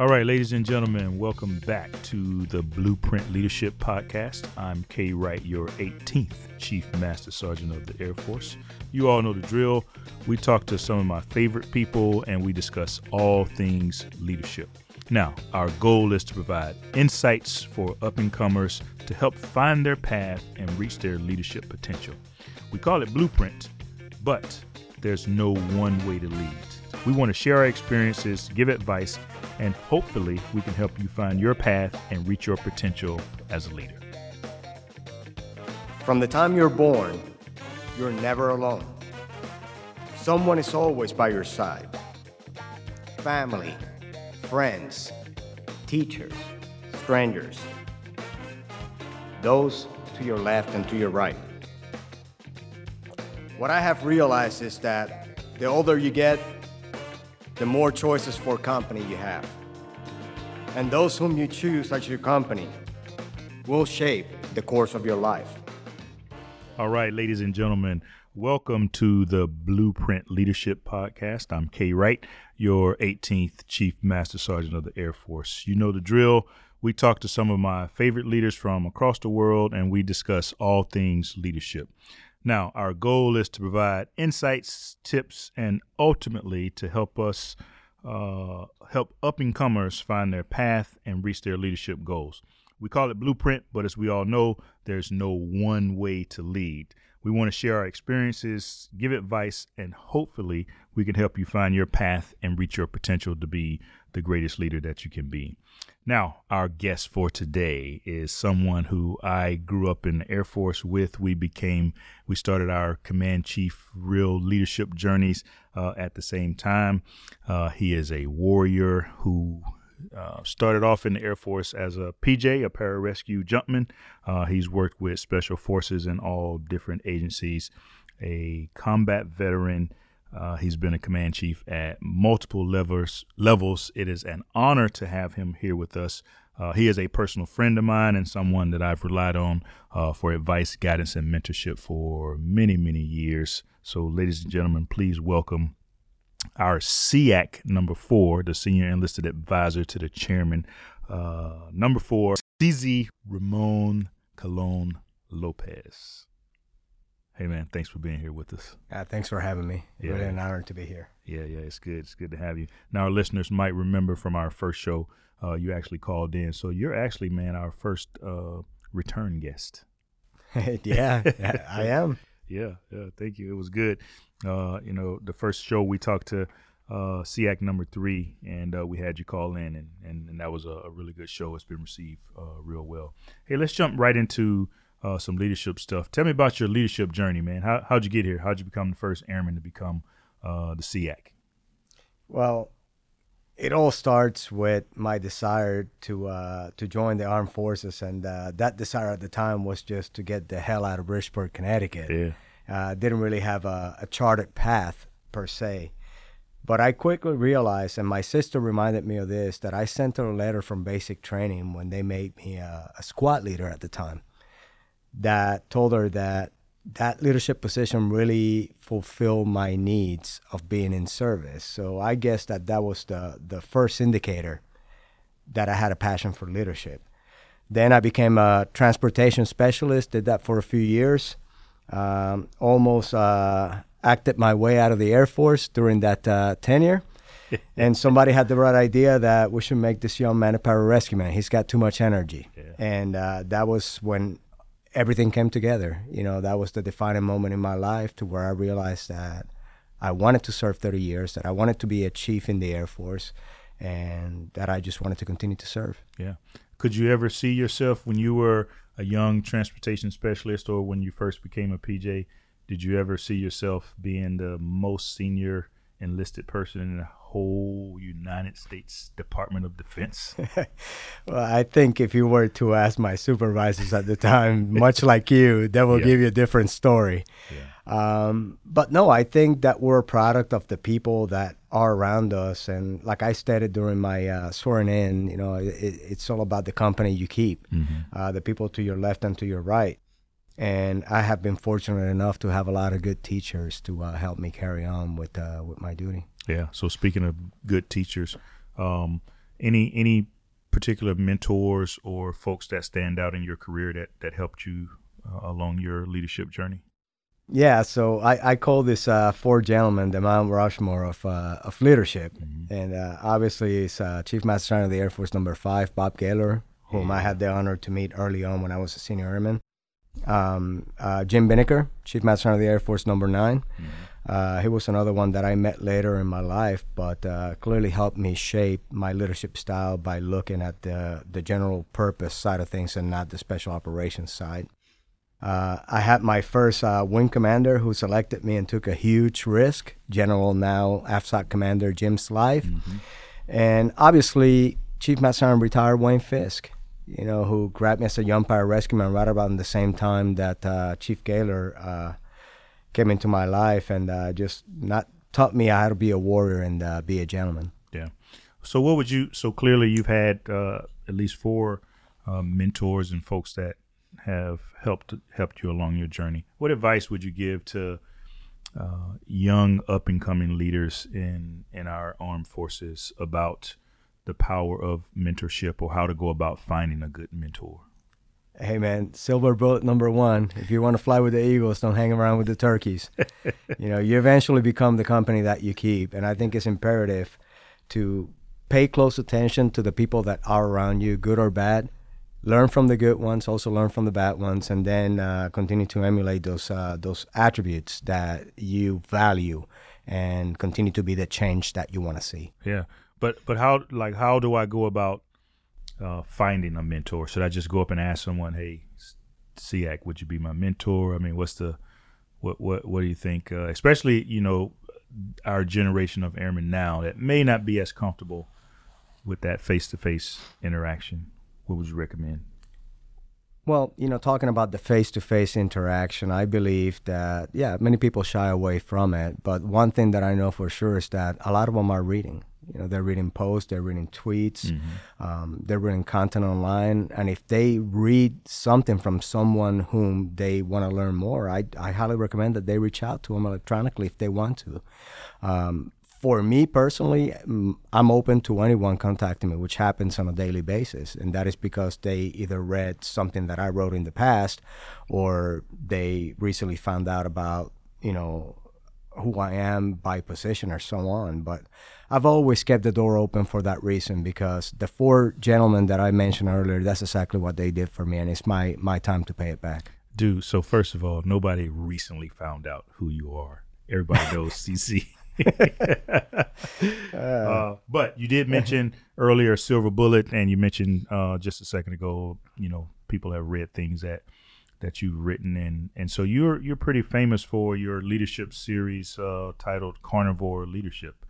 All right, ladies and gentlemen, welcome back to the Blueprint Leadership Podcast. I'm Kay Wright, your 18th Chief Master Sergeant of the Air Force. You all know the drill. We talk to some of my favorite people and we discuss all things leadership. Now, our goal is to provide insights for up and comers to help find their path and reach their leadership potential. We call it Blueprint, but there's no one way to lead. We want to share our experiences, give advice, and hopefully we can help you find your path and reach your potential as a leader. From the time you're born, you're never alone. Someone is always by your side family, friends, teachers, strangers, those to your left and to your right. What I have realized is that the older you get, the more choices for company you have. And those whom you choose as your company will shape the course of your life. All right, ladies and gentlemen, welcome to the Blueprint Leadership Podcast. I'm Kay Wright, your 18th Chief Master Sergeant of the Air Force. You know the drill. We talk to some of my favorite leaders from across the world and we discuss all things leadership. Now, our goal is to provide insights, tips, and ultimately to help us uh, help up and comers find their path and reach their leadership goals. We call it blueprint, but as we all know, there's no one way to lead. We want to share our experiences, give advice, and hopefully we can help you find your path and reach your potential to be the greatest leader that you can be. Now, our guest for today is someone who I grew up in the Air Force with. We became, we started our command chief real leadership journeys uh, at the same time. Uh, he is a warrior who uh, started off in the Air Force as a PJ, a pararescue jumpman. Uh, he's worked with special forces in all different agencies, a combat veteran. Uh, he's been a command chief at multiple levels. Levels. It is an honor to have him here with us. Uh, he is a personal friend of mine and someone that I've relied on uh, for advice, guidance, and mentorship for many, many years. So, ladies and gentlemen, please welcome our SEAC number four, the senior enlisted advisor to the chairman. Uh, number four, SEAC Ramon Colon Lopez. Hey man, thanks for being here with us. Uh, thanks for having me. Yeah. Really an honor to be here. Yeah, yeah, it's good. It's good to have you. Now, our listeners might remember from our first show, uh, you actually called in. So you're actually, man, our first uh, return guest. yeah, I am. Yeah, yeah. Thank you. It was good. Uh, you know, the first show we talked to uh, SEAC number three, and uh, we had you call in, and, and, and that was a, a really good show. It's been received uh, real well. Hey, let's jump right into uh, some leadership stuff. Tell me about your leadership journey, man. How, how'd you get here? How'd you become the first airman to become uh, the SEAC? Well, it all starts with my desire to uh, to join the armed forces, and uh, that desire at the time was just to get the hell out of Bridgeport, Connecticut. Yeah. Uh, didn't really have a, a charted path per se, but I quickly realized, and my sister reminded me of this, that I sent her a letter from basic training when they made me a, a squad leader at the time. That told her that that leadership position really fulfilled my needs of being in service. So I guess that that was the the first indicator that I had a passion for leadership. Then I became a transportation specialist. Did that for a few years. Um, almost uh, acted my way out of the Air Force during that uh, tenure. and somebody had the right idea that we should make this young man a pararescue man. He's got too much energy. Yeah. And uh, that was when everything came together. You know, that was the defining moment in my life to where I realized that I wanted to serve 30 years, that I wanted to be a chief in the Air Force, and that I just wanted to continue to serve. Yeah. Could you ever see yourself when you were a young transportation specialist or when you first became a PJ? Did you ever see yourself being the most senior enlisted person in the whole United States Department of Defense? well, I think if you were to ask my supervisors at the time, much like you, they will Yeah. give you a different story. yeah. Um, but no, I think that we're a product of the people that are around us. And like I stated during my uh, swearing in, you know, it, it's all about the company you keep, uh, the people to your left and to your right. And I have been fortunate enough to have a lot of good teachers to uh, help me carry on with uh, with my duty. Yeah. So speaking of good teachers, um, any any particular mentors or folks that stand out in your career that that helped you uh, along your leadership journey? Yeah, so I, I call this uh, four gentlemen the Mount Rushmore of uh, of leadership, mm-hmm. and uh, obviously it's uh, Chief Master Sergeant of the Air Force Number Five, Bob Gaylor, whom. I had the honor to meet early on when I was a senior airman. Um, uh, Jim Binnicker, Chief Master Sergeant of the Air Force Number 9 mm-hmm. Uh, he was another one that I met later in my life, but clearly helped me shape my leadership style by looking at the the general purpose side of things and not the special operations side. Uh, I had my first uh, wing commander who selected me and took a huge risk, General now AFSOC Commander Jim Slife. Mm-hmm. And obviously, Chief Master Sergeant retired Wayne Fisk, you know, who grabbed me as a young pararescue man right about in the same time that uh, Chief Gaylor uh, came into my life and uh, just not taught me how to be a warrior and uh, be a gentleman. Yeah. So, what would you, so clearly you've had at least four mentors and folks that have helped helped you along your journey. What advice would you give to uh, young up and coming leaders in in our armed forces about the power of mentorship or how to go about finding a good mentor? Hey man, silver bullet number one. If you want to fly with the eagles, don't hang around with the turkeys. you know, you eventually become the company that you keep, and I think it's imperative to pay close attention to the people that are around you, good or bad learn from the good ones, also learn from the bad ones, and then uh, continue to emulate those uh, those attributes that you value, and continue to be the change that you want to see. Yeah, but but how like how do I go about uh, finding a mentor? Should I just go up and ask someone, "Hey, SEAC, would you be my mentor?" I mean, what's the what what what do you think? Uh, especially you know our generation of airmen now that may not be as comfortable with that face to face interaction what would you recommend? Well, you know, talking about the face to face interaction, I believe that, yeah, many people shy away from it. But one thing that I know for sure is that a lot of them are reading. You know, they're reading posts, they're reading tweets, mm-hmm. um, they're reading content online. And if they read something from someone whom they want to learn more, I, I highly recommend that they reach out to them electronically if they want to. Um, for me personally, I'm open to anyone contacting me, which happens on a daily basis. And that is because they either read something that I wrote in the past or they recently found out about, you know, who I am by position or so on. But I've always kept the door open for that reason because the four gentlemen that I mentioned earlier, that's exactly what they did for me. And it's my, my time to pay it back. Dude, so first of all, nobody recently found out who you are. Everybody knows SEAC. uh, but you did mention earlier Silver Bullet, and you mentioned uh, just a second ago, you know, people have read things that that you've written, and and so you're you're pretty famous for your leadership series uh, titled Carnivore Leadership.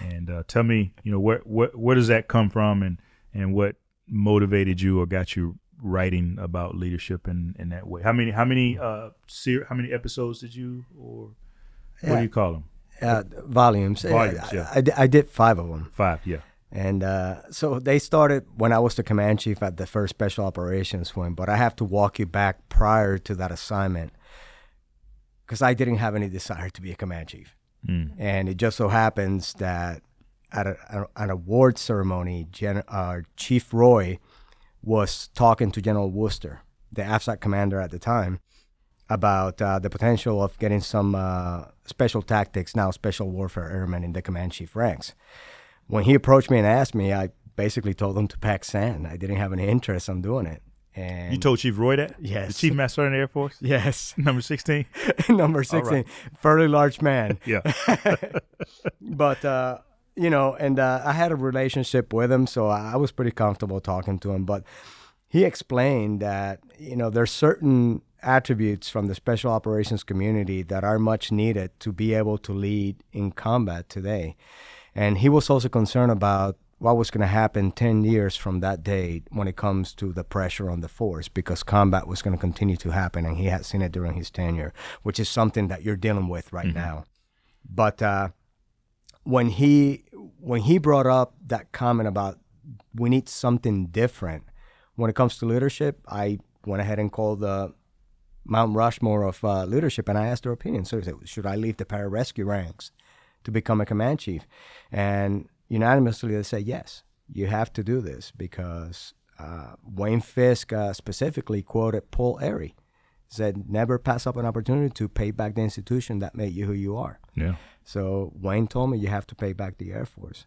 And uh, tell me, you know, where, where where does that come from, and and what motivated you or got you writing about leadership in, in that way? How many how many uh ser- how many episodes did you or what yeah. do you call them? uh, volumes. Volumes, I, yeah. I, I, I, did five of them. Five, yeah. And uh, so they started when I was the command chief at the first special operations wing, but I have to walk you back prior to that assignment because I didn't have any desire to be a command chief. Mm. And it just so happens that at a, an award ceremony, Gen, uh, Chief Roy was talking to General Wurster, the AFSOC commander at the time, about uh, the potential of getting some uh, special tactics, now special warfare airmen in the command chief ranks. When he approached me and asked me, I basically told him to pack sand. I didn't have any interest in doing it. And you told Chief Roy that? Yes. The Chief Master Sergeant of the Air Force? Yes. Number 16? Number 16. Right. Fairly large man. yeah. but, uh, you know, and uh, I had a relationship with him, so I was pretty comfortable talking to him. But he explained that, you know, there's certain attributes from the special operations community that are much needed to be able to lead in combat today. And he was also concerned about what was going to happen 10 years from that date when it comes to the pressure on the force because combat was going to continue to happen and he had seen it during his tenure which is something that you're dealing with right mm-hmm. now but uh, when he when he brought up that comment about we need something different when it comes to leadership i went ahead and called the Mount Rushmore of uh, leadership, and I asked their opinion. So, he said, should I leave the pararescue ranks to become a command chief? And unanimously, they said yes. you have to do this because uh, Wayne Fisk uh, specifically quoted Paul Airey, said, "Never pass up an opportunity to pay back the institution that made you who you are." Yeah. So Wayne told me you have to pay back the Air Force.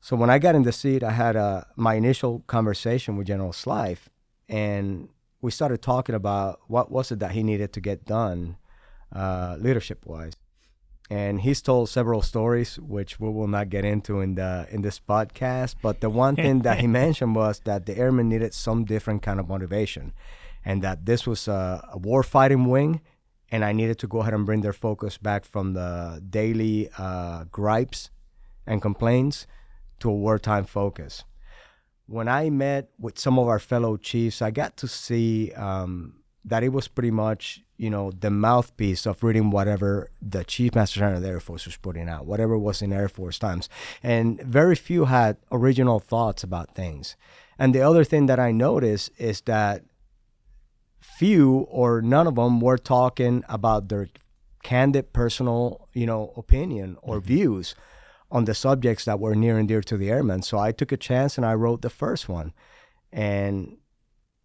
So when I got in the seat, I had uh, my initial conversation with General Slife, and we started talking about what was it that he needed to get done, uh, leadership wise. And he's told several stories, which we will not get into in the in this podcast. But the one thing that he mentioned was that the airmen needed some different kind of motivation, and that this was a, a war fighting wing, and I needed to go ahead and bring their focus back from the daily uh, gripes and complaints to a wartime focus. When I met with some of our fellow chiefs, I got to see um, that it was pretty much, you know, the mouthpiece of reading whatever the Chief Master Sergeant of the Air Force was putting out, whatever was in Air Force Times. And very few had original thoughts about things. And the other thing that I noticed is that few or none of them were talking about their candid personal, you know, opinion or mm-hmm. views on the subjects that were near and dear to the airmen. So I took a chance and I wrote the first one. And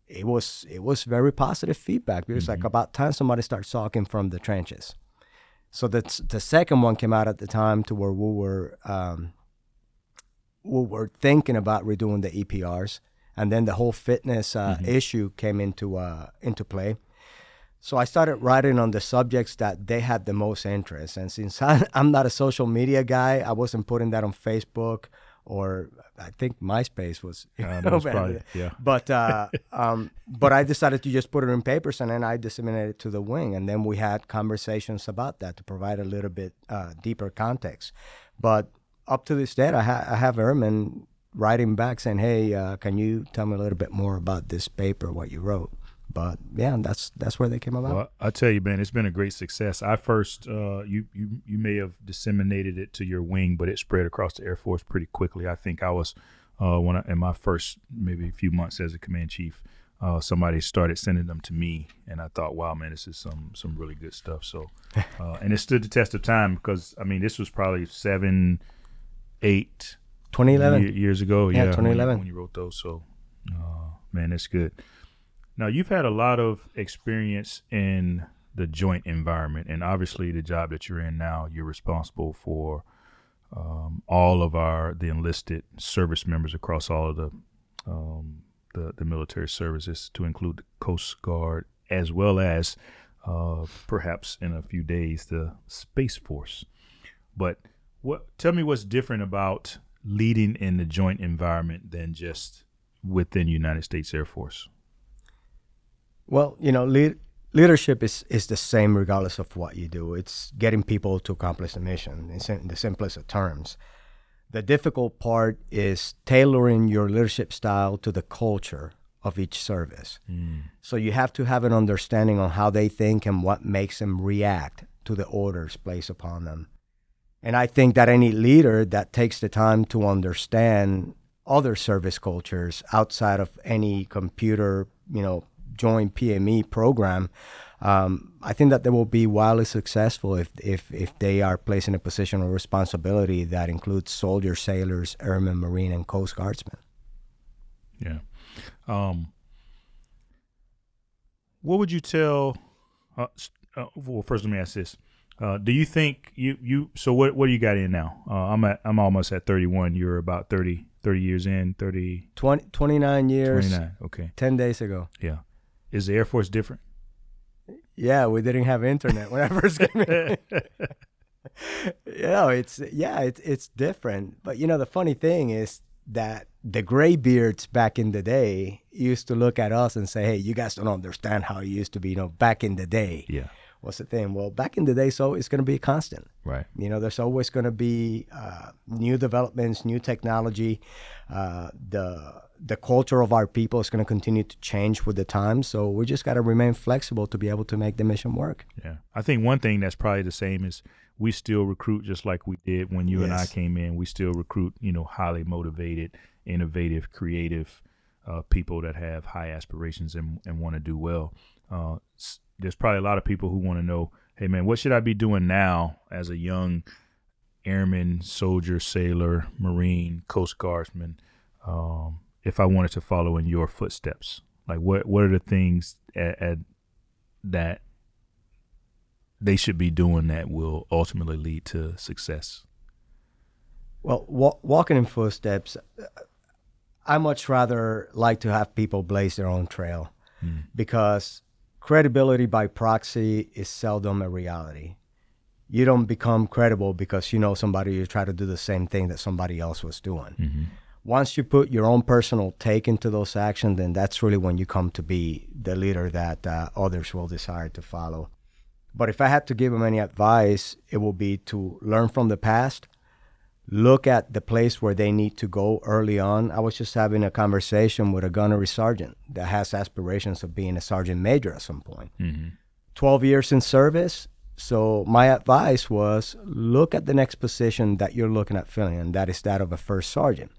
it was it was very positive feedback. It was mm-hmm. like about time somebody starts talking from the trenches. So the the second one came out at the time to where we were um, we were thinking about redoing the EPRs, and then the whole fitness uh, mm-hmm. issue came into uh, into play. So I started writing on the subjects that they had the most interest. And since I, am not a social media guy, I wasn't putting that on Facebook or I think MySpace was. Uh, was probably, yeah. But uh, um, but I decided to just put it in papers and then I disseminated it to the wing, and then we had conversations about that to provide a little bit uh, deeper context. But up to this date, I, ha- I have airmen writing back saying, "Hey, uh, can you tell me a little bit more about this paper, what you wrote?" But yeah, that's that's where they came about. Well, I tell you, man, it's been a great success. I first, uh, you you you may have disseminated it to your wing, but it spread across the Air Force pretty quickly. I think I was uh, when I, in my first maybe a few months as a command chief, uh, somebody started sending them to me, and I thought, wow, man, this is some some really good stuff. So, uh, and it stood the test of time because I mean, this was probably seven, eight, 2011 years ago. Yeah, yeah 2011 when, when, you wrote those. So, uh, man, that's good. Now, you've had a lot of experience in the joint environment, and obviously, the job that you're in now, you're responsible for um, all of our the enlisted service members across all of the, um, the the military services, to include the Coast Guard, as well as uh, perhaps in a few days the Space Force. But what? Tell me what's different about leading in the joint environment than just within United States Air Force. Well, you know, lead, leadership is, is the same regardless of what you do. It's getting people to accomplish the mission in the simplest of terms. The difficult part is tailoring your leadership style to the culture of each service. Mm. So you have to have an understanding on how they think and what makes them react to the orders placed upon them. And I think that any leader that takes the time to understand other service cultures outside of any computer, you know, join PME program, um, I think that they will be wildly successful if, if, if they are placed in a position of responsibility that includes soldiers, sailors, airmen, marine, and coast guardsmen. Yeah. Um, what would you tell? Uh, uh, well, first let me ask this: uh, Do you think you you? So what what do you got in now? Uh, I'm at I'm almost at 31. You're about 30 30 years in. 30 20, 29 years. 29. Okay. 10 days ago. Yeah. Is the Air Force different? Yeah, we didn't have internet when I first came in. you know, it's yeah, it's it's different. But you know, the funny thing is that the graybeards back in the day used to look at us and say, "Hey, you guys don't understand how it used to be." You know, back in the day. Yeah. What's the thing? Well, back in the day, so it's going to be constant. Right. You know, there's always going to be uh, new developments, new technology. Uh, the the culture of our people is going to continue to change with the times. So we just got to remain flexible to be able to make the mission work. Yeah. I think one thing that's probably the same is we still recruit just like we did when you yes. and I came in. We still recruit, you know, highly motivated, innovative, creative uh, people that have high aspirations and, and want to do well. Uh, there's probably a lot of people who want to know, hey, man, what should I be doing now as a young airman, soldier, sailor, marine, coast guardsman? um, if I wanted to follow in your footsteps? Like, what what are the things at, at, that they should be doing that will ultimately lead to success? Well, wa- walking in footsteps, I much rather like to have people blaze their own trail mm. because credibility by proxy is seldom a reality. You don't become credible because you know somebody you try to do the same thing that somebody else was doing. Mm-hmm. Once you put your own personal take into those actions, then that's really when you come to be the leader that uh, others will desire to follow. But if I had to give them any advice, it would be to learn from the past look at the place where they need to go early on. I was just having a conversation with a gunnery sergeant that has aspirations of being a sergeant major at some point. Mm-hmm. 12 years in service. So my advice was look at the next position that you're looking at filling, and that is that of a first sergeant.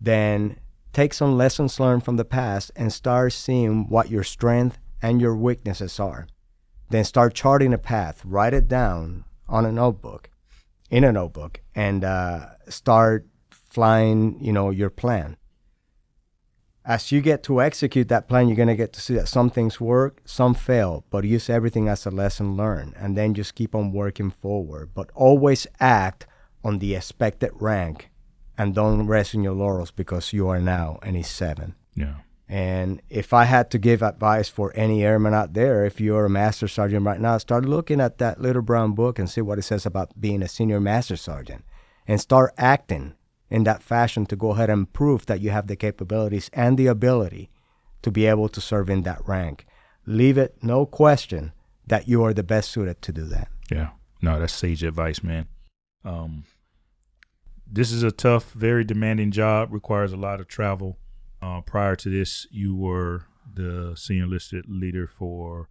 Then take some lessons learned from the past and start seeing what your strength and your weaknesses are. Then start charting a path, write it down on a notebook in a notebook and uh, start flying, you know, your plan. As you get to execute that plan, you're going to get to see that some things work, some fail, but use everything as a lesson learned and then just keep on working forward. But always act on the expected rank and don't rest in your laurels because you are now an E7. Yeah. And if I had to give advice for any airman out there, if you're a master sergeant right now, start looking at that little brown book and see what it says about being a senior master sergeant and start acting in that fashion to go ahead and prove that you have the capabilities and the ability to be able to serve in that rank. Leave it no question that you are the best suited to do that. Yeah. No, that's sage advice, man. Um, this is a tough, very demanding job, requires a lot of travel uh, prior to this, you were the senior listed leader for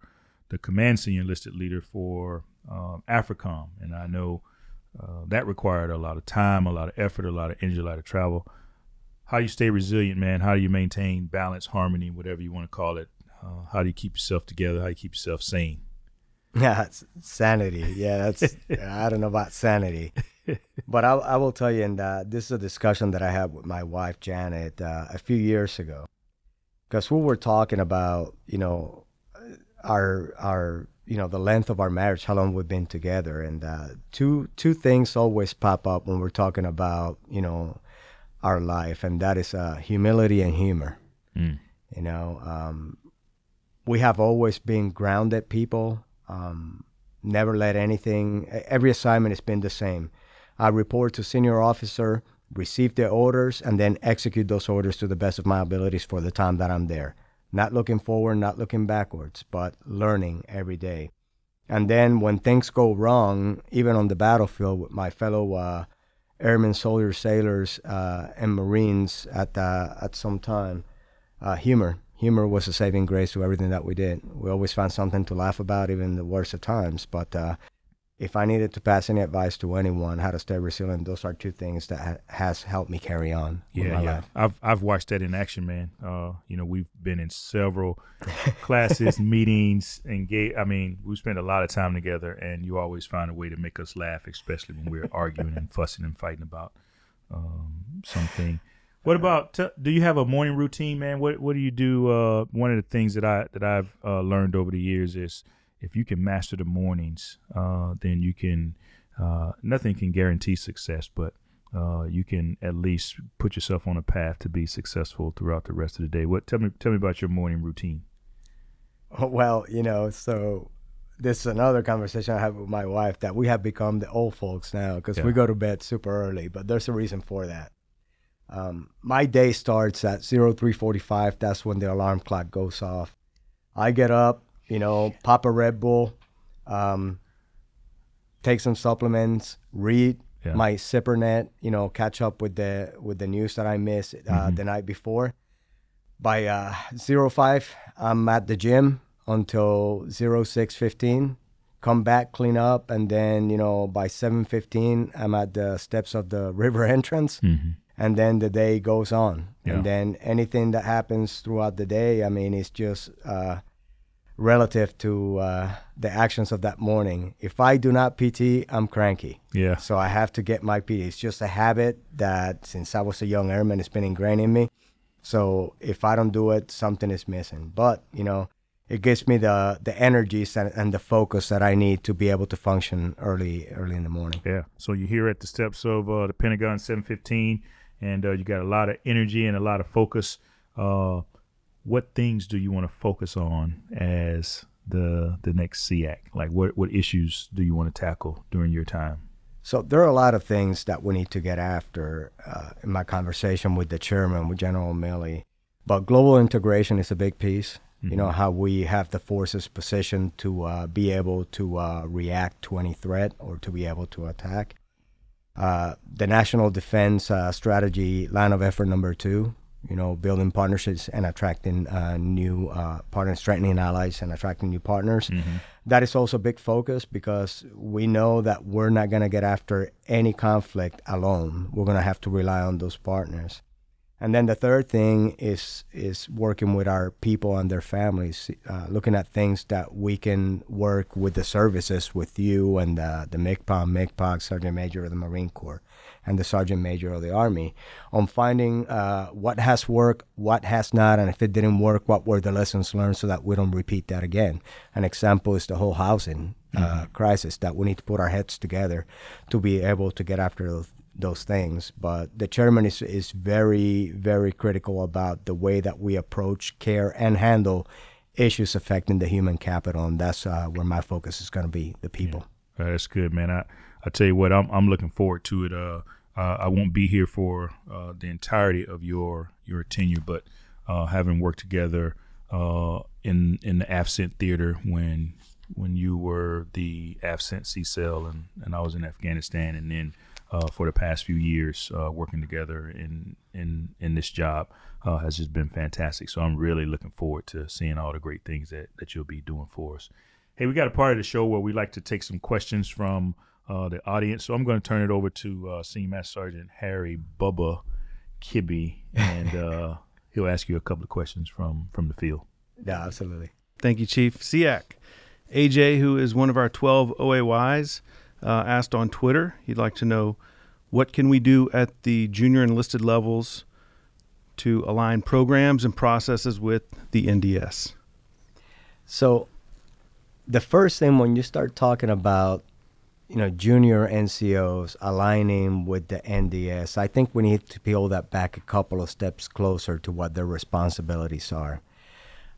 the command senior listed leader for um, AFRICOM, and I know uh, that required a lot of time, a lot of effort, a lot of energy, a lot of travel. How do you stay resilient, man? How do you maintain balance, harmony, whatever you want to call it? Uh, how do you keep yourself together? How do you keep yourself sane? Yeah, sanity. Yeah, that's I don't know about sanity. But I, I, will tell you, and uh, this is a discussion that I had with my wife Janet uh, a few years ago, because we were talking about, you know, our our you know the length of our marriage, how long we've been together, and uh, two two things always pop up when we're talking about you know our life, and that is uh, humility and humor. Mm. You know, um, we have always been grounded people. Um, never let anything. Every assignment has been the same I report to senior officer, receive the orders, and then execute those orders to the best of my abilities for the time that I'm there. Not looking forward, not looking backwards, but learning every day. And then when things go wrong, even on the battlefield with my fellow uh, airmen, soldiers, sailors, uh, and Marines at uh, at some time, uh, humor humor was a saving grace to everything that we did. We always found something to laugh about, even the worst of times. But uh, if I needed to pass any advice to anyone how to stay resilient, those are two things that ha- has helped me carry on. Yeah, yeah. Life. I've I've watched that in action, man. Uh, you know, we've been in several classes, meetings, and engage. I mean, we spent a lot of time together, and you always find a way to make us laugh, especially when we're arguing and fussing and fighting about um, something. What about? T- do you have a morning routine, man? What What do you do? Uh, one of the things that I that I've uh, learned over the years is if you can master the mornings, uh, then you can. Uh, nothing can guarantee success, but uh, you can at least put yourself on a path to be successful throughout the rest of the day. What tell me tell me about your morning routine. Oh, well, you know, so this is another conversation I have with my wife that we have become the old folks now because yeah. we go to bed super early, but there's a reason for that. Um, my day starts at 0345. That's when the alarm clock goes off. I get up, you know, pop a Red Bull, um, take some supplements, read yeah. my SIPRNet, you know, catch up with the with the news that I missed uh, mm-hmm. the night before. By uh, 05, I'm at the gym until zero six fifteen. Come back, clean up, and then you know by 7:15, I'm at the steps of the river entrance. Mm-hmm and then the day goes on. Yeah. And then anything that happens throughout the day, I mean, it's just uh, relative to uh, the actions of that morning. If I do not PT, I'm cranky. Yeah. So I have to get my PT. It's just a habit that since I was a young airman, it's been ingrained in me. So if I don't do it, something is missing. But you know, it gives me the the energies and, and the focus that I need to be able to function early early in the morning. Yeah. So you're here at the steps of uh, the Pentagon 715, and uh, you got a lot of energy and a lot of focus. Uh, what things do you want to focus on as the the next SEAC? Like what what issues do you want to tackle during your time? So there are a lot of things that we need to get after uh, in my conversation with the chairman, with General Milley. But global integration is a big piece. Mm-hmm. You know how we have the forces positioned to uh, be able to uh, react to any threat or to be able to attack. Uh, the national defense uh, strategy line of effort number two you know, building partnerships and attracting uh, new uh, partners, strengthening allies and attracting new partners. Mm-hmm. That is also a big focus because we know that we're not going to get after any conflict alone. We're going to have to rely on those partners. And then the third thing is is working with our people and their families, uh, looking at things that we can work with the services, with you and the, the MCPON, MCPOC, Sergeant Major of the Marine Corps, and the Sergeant Major of the Army, on finding uh, what has worked, what has not, and if it didn't work, what were the lessons learned so that we don't repeat that again. An example is the whole housing uh, mm-hmm. crisis that we need to put our heads together to be able to get after those those things. But the chairman is, is very, very critical about the way that we approach, care, and handle issues affecting the human capital. And that's uh, where my focus is going to be the people. Yeah. Uh, that's good, man. I, I tell you what, I'm, I'm looking forward to it. Uh, uh I won't be here for uh, the entirety of your, your tenure, but uh, having worked together in, in the AFCENT theater when when you were the AFCENT cell and, and I was in Afghanistan and then uh, for the past few years uh, working together in in in this job uh, has just been fantastic. So I'm really looking forward to seeing all the great things that that you'll be doing for us. Hey, we got a part of the show where we like to take some questions from uh, the audience. So I'm going to turn it over to uh, Senior Master Sergeant Harry Bubba Kibbe, and uh, he'll ask you a couple of questions from from the field. Yeah, absolutely. Thank you, Chief SEAC. AJ, who is one of our 12 OAYs, uh, asked on Twitter. He'd like to know what can we do at the junior enlisted levels to align programs and processes with the NDS. So, the first thing when you start talking about you know junior NCOs aligning with the NDS, I think we need to peel that back a couple of steps closer to what their responsibilities are.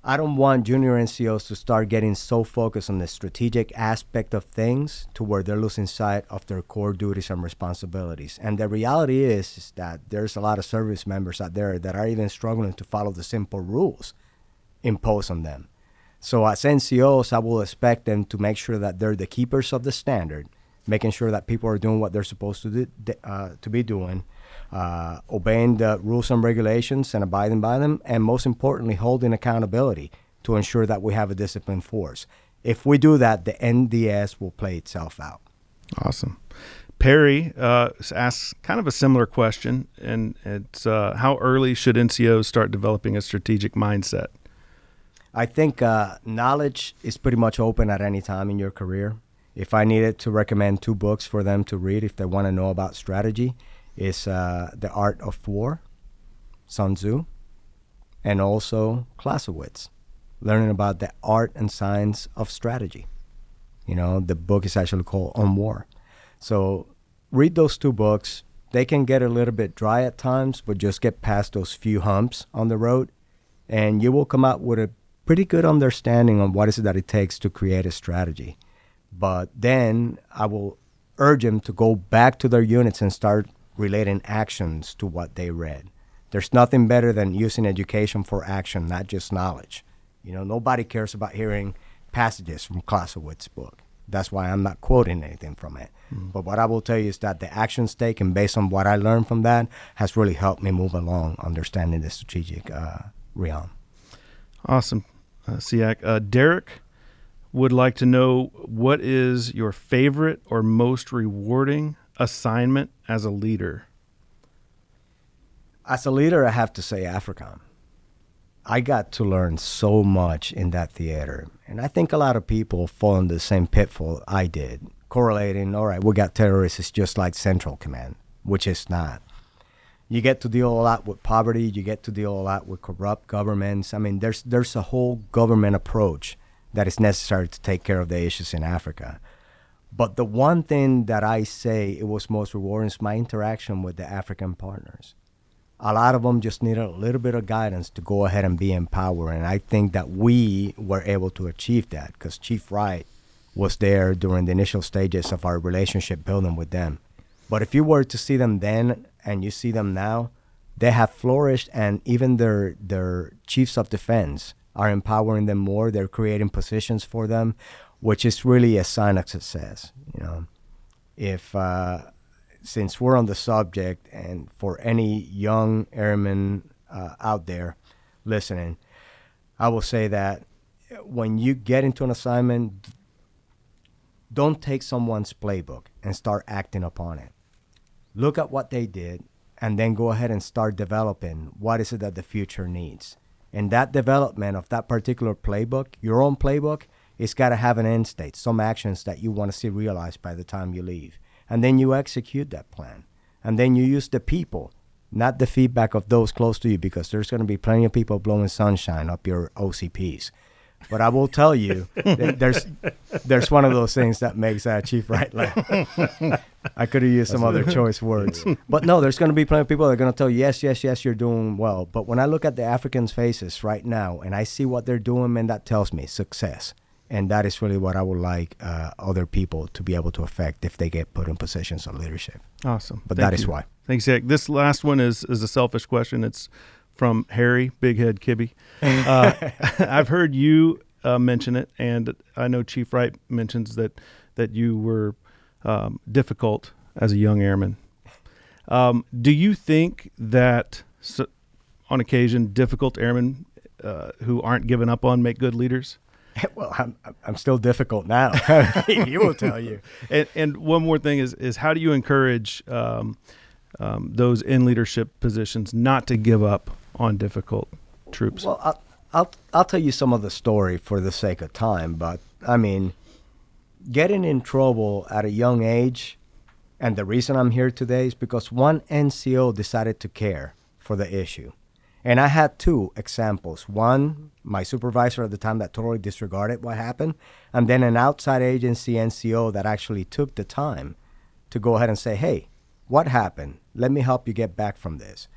I don't want junior NCOs to start getting so focused on the strategic aspect of things to where they're losing sight of their core duties and responsibilities. And the reality is, is that there's a lot of service members out there that are even struggling to follow the simple rules imposed on them. So as NCOs, I will expect them to make sure that they're the keepers of the standard, making sure that people are doing what they're supposed to do, uh, to be doing uh, obeying the rules and regulations and abiding by them, and most importantly, holding accountability to ensure that we have a disciplined force. If we do that, the NDS will play itself out. Awesome. Perry uh, asks kind of a similar question, and it's uh, how early should NCOs start developing a strategic mindset? I think uh, knowledge is pretty much open at any time in your career. If I needed to recommend two books for them to read if they want to know about strategy, is uh, The Art of War, Sun Tzu, and also Clausewitz, learning about the art and science of strategy. You know, the book is actually called On War. So read those two books. They can get a little bit dry at times, but just get past those few humps on the road, and you will come out with a pretty good understanding on what is it that it takes to create a strategy. But then I will urge them to go back to their units and start relating actions to what they read. There's nothing better than using education for action, not just knowledge. You know, nobody cares about hearing passages from Clausewitz's book. That's why I'm not quoting anything from it. Mm. But what I will tell you is that the actions taken based on what I learned from that has really helped me move along, understanding the strategic uh, realm. Awesome. Uh, SEAC. Uh, Derek would like to know what is your favorite or most rewarding assignment as a leader? As a leader, I have to say AFRICOM. I got to learn so much in that theater. And I think a lot of people fall in the same pitfall I did, correlating, all right, we got terrorists, it's just like Central Command, which is not. You get to deal a lot with poverty, you get to deal a lot with corrupt governments. I mean, there's there's a whole government approach that is necessary to take care of the issues in Africa. But the one thing that I say it was most rewarding is my interaction with the African partners a lot of them just needed a little bit of guidance to go ahead and be empowered. And I think that we were able to achieve that because Chief Wright was there during the initial stages of our relationship building with them. But if you were to see them then and you see them now, they have flourished, and even their their chiefs of defense are empowering them more. They're creating positions for them, which is really a sign of success. You know, if uh, since we're on the subject, and for any young airmen uh, out there listening, I will say that when you get into an assignment, don't take someone's playbook and start acting upon it. Look at what they did and then go ahead and start developing what is it that the future needs. And that development of that particular playbook, your own playbook, it's got to have an end state, some actions that you want to see realized by the time you leave and then you execute that plan. And then you use the people, not the feedback of those close to you, because there's going to be plenty of people blowing sunshine up your OCPs. But I will tell you, there's there's one of those things that makes that Chief Wright laugh. I could have used some other choice words, but no, there's going to be plenty of people that are going to tell you, yes, yes, yes, you're doing well. But when I look at the Africans' faces right now and I see what they're doing, man, that tells me success and that is really what I would like uh, other people to be able to affect if they get put in positions of leadership. Awesome, but Thank that you. is why. Thanks, Zach. This last one is is a selfish question. It's from Harry Big Head Kibby. Uh, I've heard you uh, mention it, and I know Chief Wright mentions that that you were um, difficult as a young airman. Um, do you think that so, on occasion difficult airmen uh, who aren't given up on make good leaders? well, I'm, I'm still difficult now. he will tell you. And, and, one more thing is is how do you encourage um, um, those in leadership positions not to give up on difficult troops? Well, I'll, I'll I'll tell you some of the story for the sake of time, but I mean, getting in trouble at a young age, and the reason I'm here today is because one NCO decided to care for the issue. And I had two examples. One, my supervisor at the time that totally disregarded what happened, and then an outside agency NCO that actually took the time to go ahead and say, hey, what happened? Let me help you get back from this.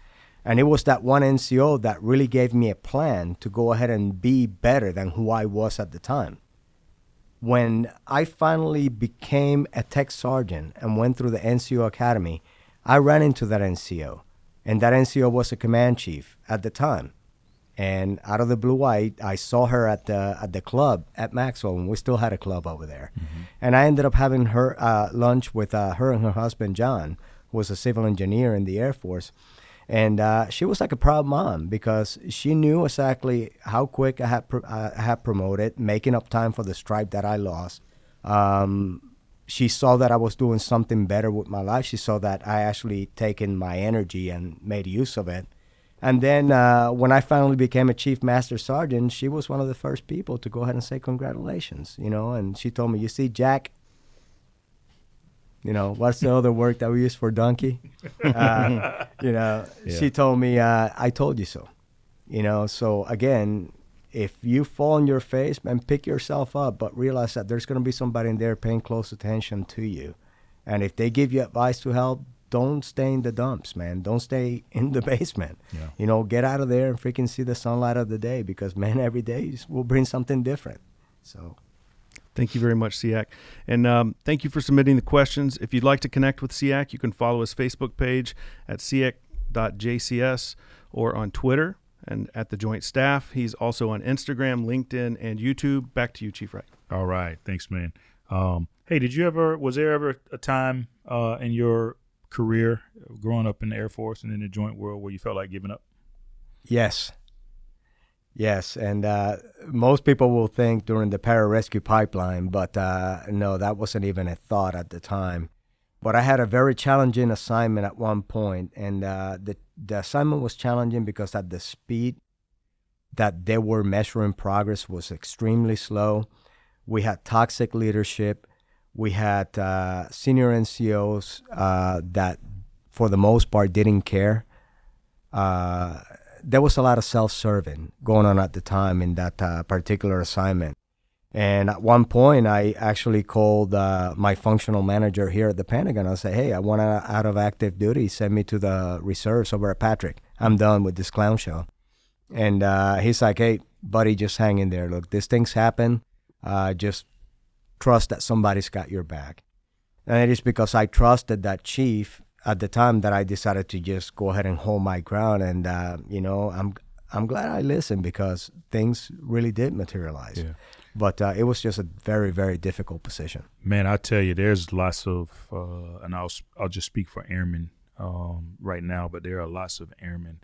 And it was that one NCO that really gave me a plan to go ahead and be better than who I was at the time. When I finally became a tech sergeant and went through the NCO Academy, I ran into that NCO and that NCO was a command chief at the time. And out of the blue, I, I saw her at the at the club at Maxwell, and we still had a club over there. Mm-hmm. And I ended up having her uh, lunch with uh, her and her husband John, who was a civil engineer in the Air Force. And uh, she was like a proud mom because she knew exactly how quick I had pr- I had promoted, making up time for the stripe that I lost. Um, she saw that I was doing something better with my life. She saw that I actually taken my energy and made use of it. And then uh, when I finally became a chief master sergeant, she was one of the first people to go ahead and say congratulations, you know. And she told me, "You see, Jack, you know what's the other word that we use for donkey? Uh, you know, yeah. she told me, uh, I told you so. You know, so again, if you fall on your face and pick yourself up, but realize that there's going to be somebody in there paying close attention to you. And if they give you advice to help, don't stay in the dumps, man. Don't stay in the basement. Yeah. You know, get out of there and freaking see the sunlight of the day because, man, every day will bring something different. So. Thank you very much, SEAC. And um, thank you for submitting the questions. If you'd like to connect with SEAC, you can follow his Facebook page at seac.jcs or on Twitter and at the Joint Staff. He's also on Instagram, LinkedIn, and YouTube. Back to you, Chief Wright. All right, thanks, man. Um, hey, did you ever? Was there ever a time uh, in your career, growing up in the Air Force and in the Joint world, where you felt like giving up? Yes. Yes, and uh, most people will think during the pararescue pipeline, but uh, no, that wasn't even a thought at the time. But I had a very challenging assignment at one point, and uh, the the assignment was challenging because at the speed that they were measuring progress was extremely slow. We had toxic leadership. We had uh, senior NCOs uh, that, for the most part, didn't care. Uh, there was a lot of self-serving going on at the time in that uh, particular assignment. And at one point, I actually called uh, my functional manager here at the Pentagon. I said, "Hey, I want to out of active duty. Send me to the reserves over at Patrick. I'm done with this clown show." And uh, he's like, "Hey, buddy, just hang in there. Look, these things happen. Uh, just trust that somebody's got your back." And it is because I trusted that chief at the time that I decided to just go ahead and hold my ground. And uh, you know, I'm I'm glad I listened because things really did materialize. Yeah. But uh, it was just a very very difficult position. Man, I tell you, there's lots of, uh, and I'll I'll just speak for airmen um, right now, but there are lots of airmen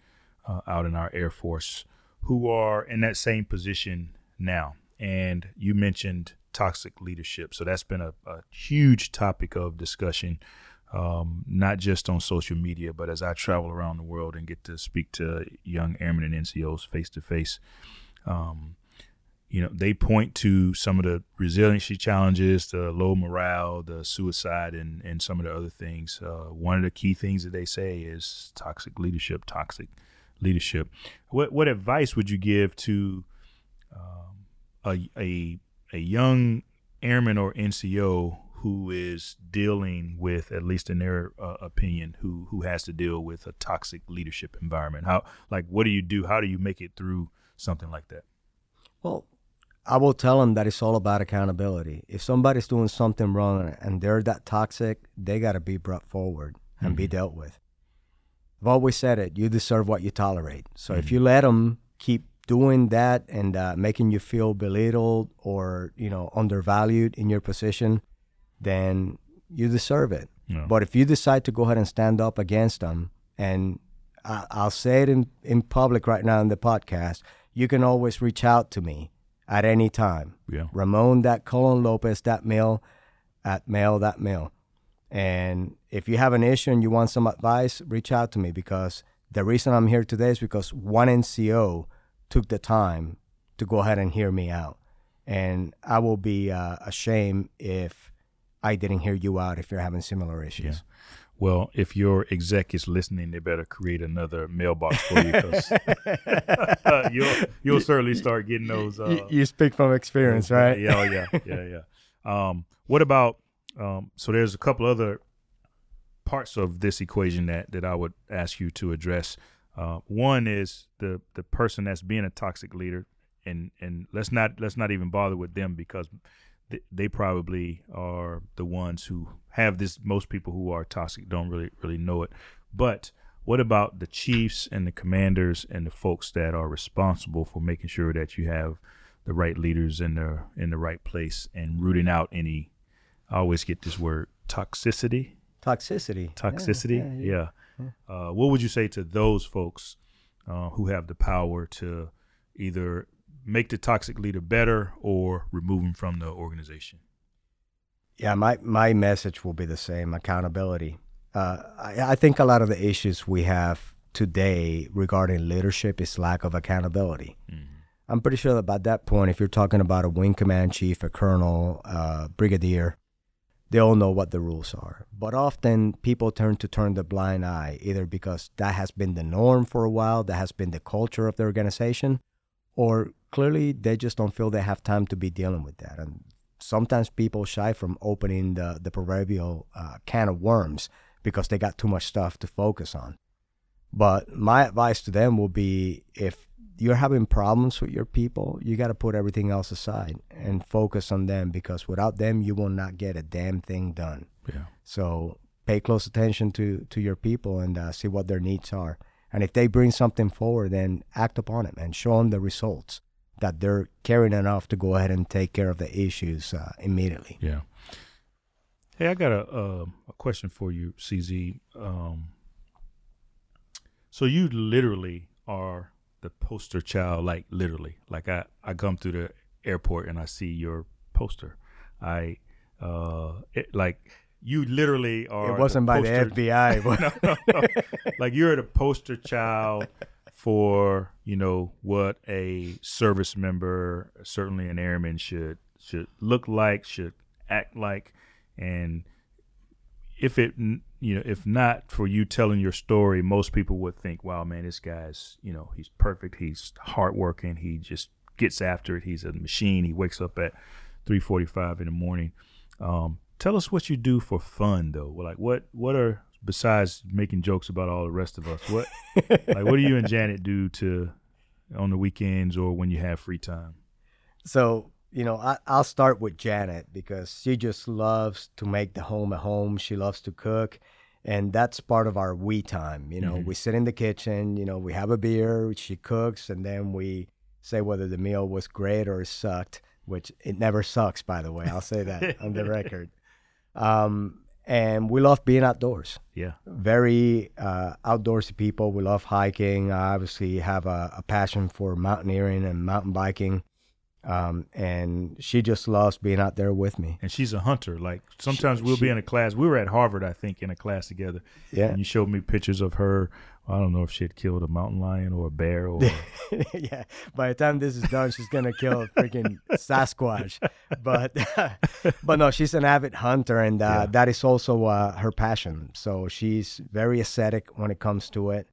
uh, out in our Air Force who are in that same position now. And you mentioned toxic leadership, so that's been a, a huge topic of discussion um, not just on social media, but as I travel around the world and get to speak to young airmen and NCOs face to face, you know, they point to some of the resiliency challenges, the low morale, the suicide, and, and some of the other things. Uh, one of the key things that they say is toxic leadership, toxic leadership. What what advice would you give to um, a, a a young airman or NCO who is dealing with, at least in their uh, opinion, who who has to deal with a toxic leadership environment? How like what do you do? How do you make it through something like that? Well, I will tell them that it's all about accountability. If somebody's doing something wrong and they're that toxic, they got to be brought forward and be dealt with. I've always said it. You deserve what you tolerate. So if you let them keep doing that and uh, making you feel belittled or you know undervalued in your position, then you deserve it. Yeah. But if you decide to go ahead and stand up against them, and I, I'll say it in, in public right now in the podcast, you can always reach out to me at any time. Yeah. Ramon that colon Lopez that mail at mail that mail. And if you have an issue and you want some advice, reach out to me because the reason I'm here today is because one NCO took the time to go ahead and hear me out. And I will be uh, ashamed if I didn't hear you out if you're having similar issues. Well, if your exec is listening, they better create another mailbox for you because you'll you'll certainly start getting those. Uh, You, speak from experience, right? Yeah, oh, yeah, yeah, yeah. Um, what about? Um, so there's a couple other parts of this equation that that I would ask you to address. Uh, one is the the person that's being a toxic leader, and and let's not let's not even bother with them because th- they probably are the ones who have this. Most people who are toxic don't really really know it. But what about the chiefs and the commanders and the folks that are responsible for making sure that you have the right leaders in the in the right place and rooting out any? I always get this word toxicity. Toxicity. Toxicity, yeah. Uh, what would you say to those folks uh, who have the power to either make the toxic leader better or remove him from the organization? Yeah, my, my message will be the same accountability. Uh, I, I think a lot of the issues we have today regarding leadership is lack of accountability. I'm pretty sure that by that point, if you're talking about a wing command chief, a colonel, uh, brigadier, they all know what the rules are. But often people turn to turn the blind eye, either because that has been the norm for a while, that has been the culture of the organization, or clearly they just don't feel they have time to be dealing with that. And sometimes people shy from opening the, the proverbial uh, can of worms because they got too much stuff to focus on. But my advice to them will be if you're having problems with your people, you got to put everything else aside and focus on them because without them, you will not get a damn thing done. Yeah. So pay close attention to, to your people and uh, see what their needs are. And if they bring something forward, then act upon it and show them the results that they're caring enough to go ahead and take care of the issues uh, immediately. Yeah. Hey, I got a uh, a question for you, CZ. Um, so you literally are the poster child, like literally. Like I, I come through the airport and I see your poster. I, uh, it, like you literally are. It wasn't by the FBI. But no, no, no. like you're the poster child for you know what a service member, certainly an airman, should should look like, should act like, and if it you know if not for you telling your story, most people would think, "Wow, man, this guy's you know he's perfect. He's hardworking. He just gets after it. He's a machine. He wakes up at three forty-five in the morning." Um, tell us what you do for fun, though. Like what what are besides making jokes about all the rest of us? What like what do you and Janet do to on the weekends or when you have free time? So you know, I, I'll start with Janet because she just loves to make the home a home. She loves to cook. And that's part of our we time. You know, Mhm. we sit in the kitchen, you know, we have a beer, she cooks, and then we say whether the meal was great or sucked, which it never sucks, by the way. I'll say that on the record. Um, and we love being outdoors Yeah. very uh, outdoorsy people. We love hiking. I obviously have a, a passion for mountaineering and mountain biking. Um, and she just loves being out there with me. And she's a hunter. Like sometimes we'll she- be in a class. We were at Harvard, I think, in a class together. Yeah. And you showed me pictures of her. I don't know if she had killed a mountain lion or a bear or yeah. By the time this is done, she's gonna kill a freaking Sasquatch. But but no, she's an avid hunter, and uh, Yeah. that is also uh, her passion. So she's very ascetic when it comes to it.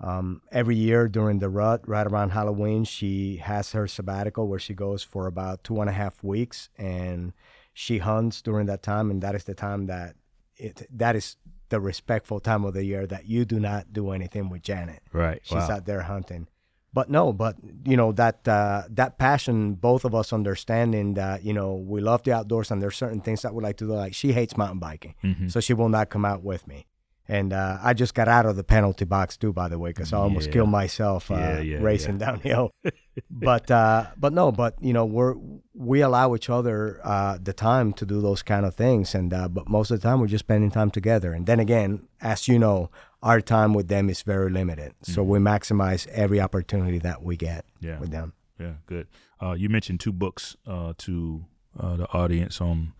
Um, every year during the rut, right around Halloween, she has her sabbatical where she goes for about two and a half weeks, and she hunts during that time, and that is the time that it that is the respectful time of the year that you do not do anything with Janet right. she's wow. out there hunting but no but you know that uh, that passion both of us understanding that you know we love the outdoors and there's certain things that we like to do like she hates mountain biking Mhm. so she will not come out with me and uh, I just got out of the penalty box too, by the way, because I almost Yeah. killed myself uh, Yeah, yeah, racing downhill. but uh, but no, but you know we're we allow each other uh, the time to do those kind of things, and uh, but most of the time we're just spending time together. And then again, as you know, our time with them is very limited, so we maximize every opportunity that we get Mm-hmm. Yeah. with them. Yeah, good. Uh, you mentioned two books uh, to uh, the audience on,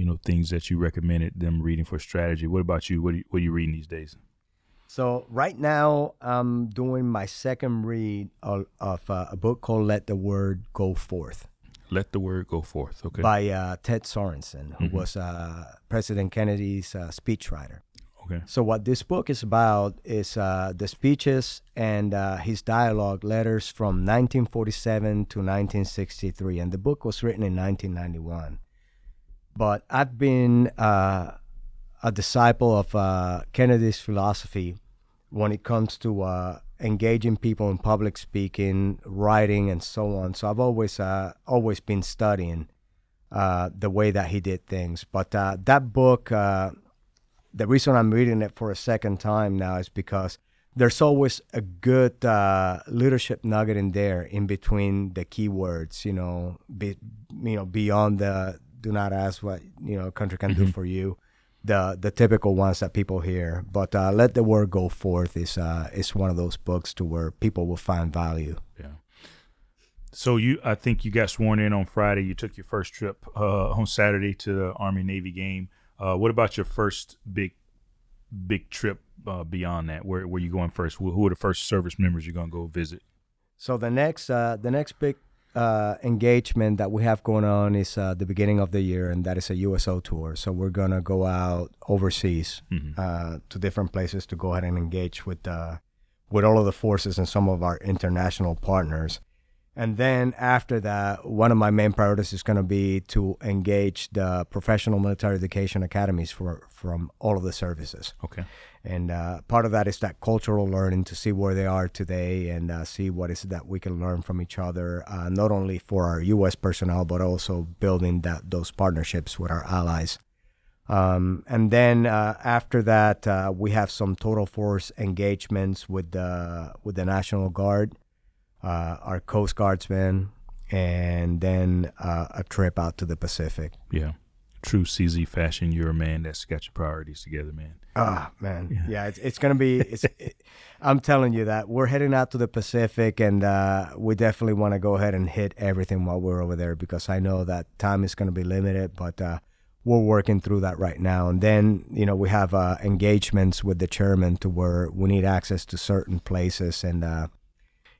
you know, things that you recommended them reading for strategy. What about you? What are you, what are you reading these days? So right now, I'm doing my second read of, of uh, a book called "Let the Word Go Forth." Let the word go forth. Okay. by uh, Ted Sorensen, who Mhm. was uh, President Kennedy's uh, speechwriter. Okay. So, what this book is about is uh, the speeches and uh, his dialogue letters from 1947 to 1963. And the book was written in 1991. But I've been uh, a disciple of uh, Kennedy's philosophy when it comes to uh, engaging people in public speaking, writing, and so on. So I've always uh, always been studying uh, the way that he did things. But uh, that book, the reason I'm reading it for a second time now is because there's always a good uh, leadership nugget in there in between the keywords. You know, be, you know beyond the do not ask what you know a country can do for you the the typical ones that people hear. But uh, let the word go forth is uh, is one of those books to where people will find value. Yeah. So you, I think you got sworn in on Friday. You took your first trip uh, on Saturday to the Army Navy game. Uh, what about your first big, big trip uh, beyond that? Where where you going first? Who, who are the first service members you're gonna go visit? So the next uh, the next big uh, engagement that we have going on is uh, the beginning of the year, and that is a USO tour. So we're gonna go out overseas Mhm. uh, to different places to go ahead and engage with uh, with all of the forces and some of our international partners. And then after that, one of my main priorities is going to be to engage the professional military education academies for from all of the services. Okay. And uh, part of that is that cultural learning to see where they are today and uh, see what is it that we can learn from each other, uh, not only for our U.S. personnel, but also building that those partnerships with our allies. Um, and then uh, after that, uh, we have some total force engagements with the with the National Guard, uh, our Coast Guardsmen, and then uh, a trip out to the Pacific. Yeah. True CZ fashion. You're a man that's got your priorities together, man. Ah, man. Yeah, it's, it's going to be, it's, it, I'm telling you that we're heading out to the Pacific and uh, we definitely want to go ahead and hit everything while we're over there because I know that time is going to be limited, but uh, we're working through that right now. And then, you know, we have uh, engagements with the chairman to where we need access to certain places and uh,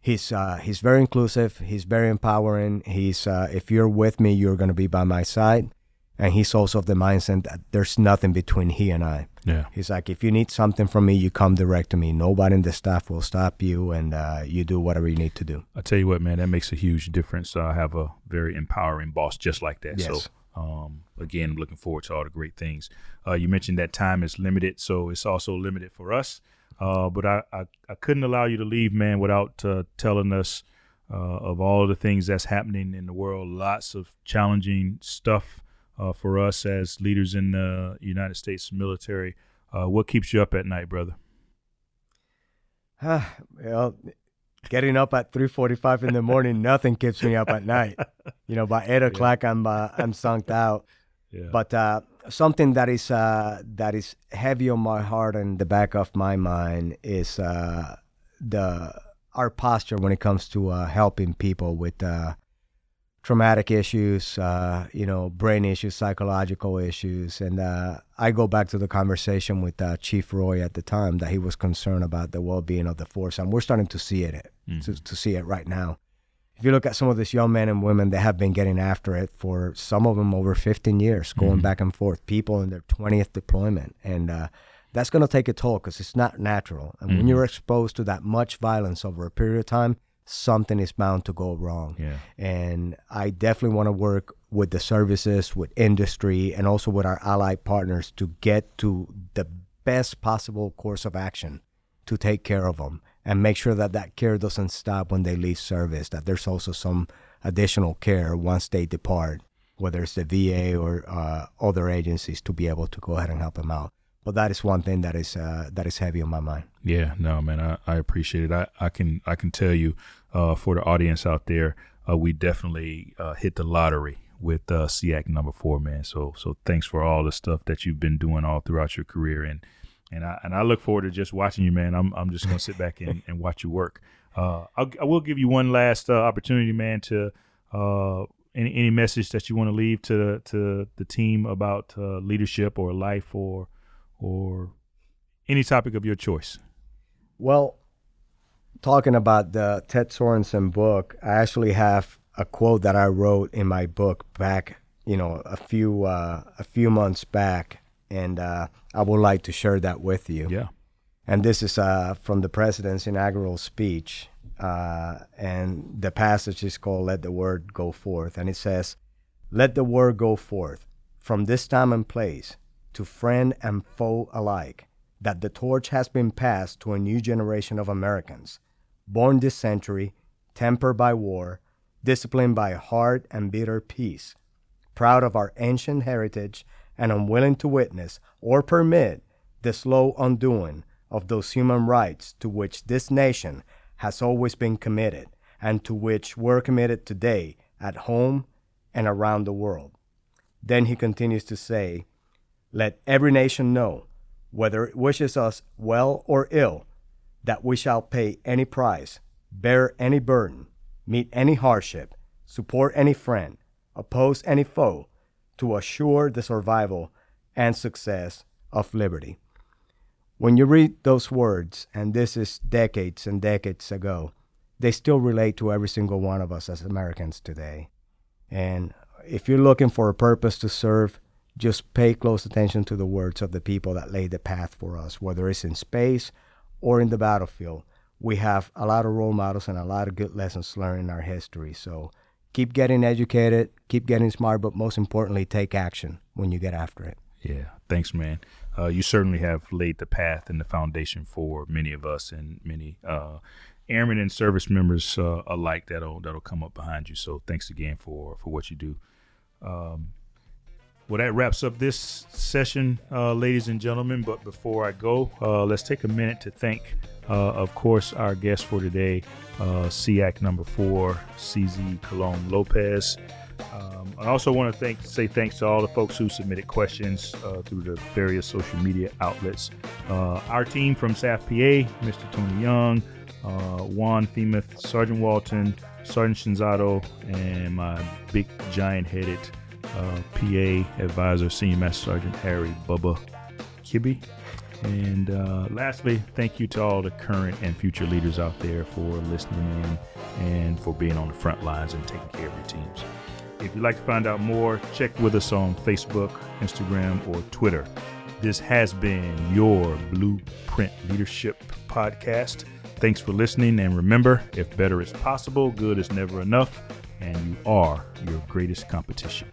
he's uh, he's very inclusive. He's very empowering. He's uh, if you're with me, you're gonna be by my side. And he's also of the mindset that there's nothing between he and I. Yeah. He's like, if you need something from me, you come direct to me. Nobody in the staff will stop you, and uh, you do whatever you need to do. I tell you what, man, that makes a huge difference. I have a very empowering boss just like that. Yes. So, um, again, looking forward to all the great things. Uh, you mentioned that time is limited, so it's also limited for us. Uh, but I, I, I couldn't allow you to leave, man, without uh, telling us uh, of all the things that's happening in the world. Lots of challenging stuff uh, for us as leaders in the United States military. Uh, what keeps you up at night, brother? well, getting up at 3:45 in the morning, nothing keeps me up at night. You know, by eight o'clock, I'm uh, I'm sunked out. Yeah. But uh, something that is uh, that is heavy on my heart and the back of my mind is uh, the our posture when it comes to uh, helping people with uh, traumatic issues, uh, you know, brain issues, psychological issues, and uh, I go back to the conversation with uh, Chief Roy at the time that he was concerned about the well-being of the force, and we're starting to see it to, to see it right now. If you look at some of these young men and women that have been getting after it for some of them over 15 years, going back and forth, people in their 20th deployment, and uh, that's going to take a toll because it's not natural. And when you're exposed to that much violence over a period of time, something is bound to go wrong. Yeah. And I definitely want to work with the services, with industry, and also with our allied partners to get to the best possible course of action to take care of them and make sure that that care doesn't stop when they leave service, that there's also some additional care once they depart, whether it's the VA or uh, other agencies to be able to go ahead and help them out. But that is one thing that is uh, that is heavy on my mind. Yeah, no, man, I, I appreciate it. I, I can I can tell you uh, for the audience out there, uh, we definitely uh, hit the lottery with uh, SEAC number four, man. So so thanks for all the stuff that you've been doing all throughout your career, and and I and I look forward to just watching you, man. I'm I'm just gonna sit back and, and watch you work. Uh, I'll, I will give you one last uh, opportunity, man, to uh, any any message that you want to leave to to the team about uh, leadership or life or or any topic of your choice. Well, talking about the Ted Sorensen book, I actually have a quote that I wrote in my book back, you know, a few uh, a few months back, and uh, I would like to share that with you. Yeah. And this is uh, from the president's inaugural speech, uh, and the passage is called "Let the Word Go Forth," and it says, "Let the word go forth from this time and place to friend and foe alike." that the torch has been passed to a new generation of Americans, born this century, tempered by war, disciplined by hard and bitter peace, proud of our ancient heritage, and unwilling to witness or permit the slow undoing of those human rights to which this nation has always been committed and to which we're committed today at home and around the world. Then he continues to say, Let every nation know whether it wishes us well or ill, that we shall pay any price, bear any burden, meet any hardship, support any friend, oppose any foe, to assure the survival and success of liberty. When you read those words, and this is decades and decades ago, they still relate to every single one of us as Americans today. And if you're looking for a purpose to serve, just pay close attention to the words of the people that laid the path for us, whether it's in space or in the battlefield. We have a lot of role models and a lot of good lessons learned in our history. So keep getting educated, keep getting smart, but most importantly, take action when you get after it. Yeah, thanks, man. Uh, you certainly have laid the path and the foundation for many of us and many uh, airmen and service members uh, alike that'll that'll come up behind you. So thanks again for for what you do. Um, well, that wraps up this session, uh, ladies and gentlemen. But before I go, uh, let's take a minute to thank, of course, our guest for today, uh, SEAC number four, CZ Colon Lopez. Um, I also want to thank, say thanks to all the folks who submitted questions uh, through the various social media outlets. Uh, our team from SAF PA, Mr. Tony Young, uh, Juan Femeth, Sergeant Walton, Sergeant Shinzato, and my big giant headed uh, PA advisor, Senior Master Sergeant Harry Bubba Kibbe. And uh, lastly, thank you to all the current and future leaders out there for listening in and for being on the front lines and taking care of your teams. If you'd like to find out more, check with us on Facebook, Instagram, or Twitter. This has been your Blueprint Leadership Podcast. Thanks for listening. And remember, if better is possible, good is never enough, and you are your greatest competition.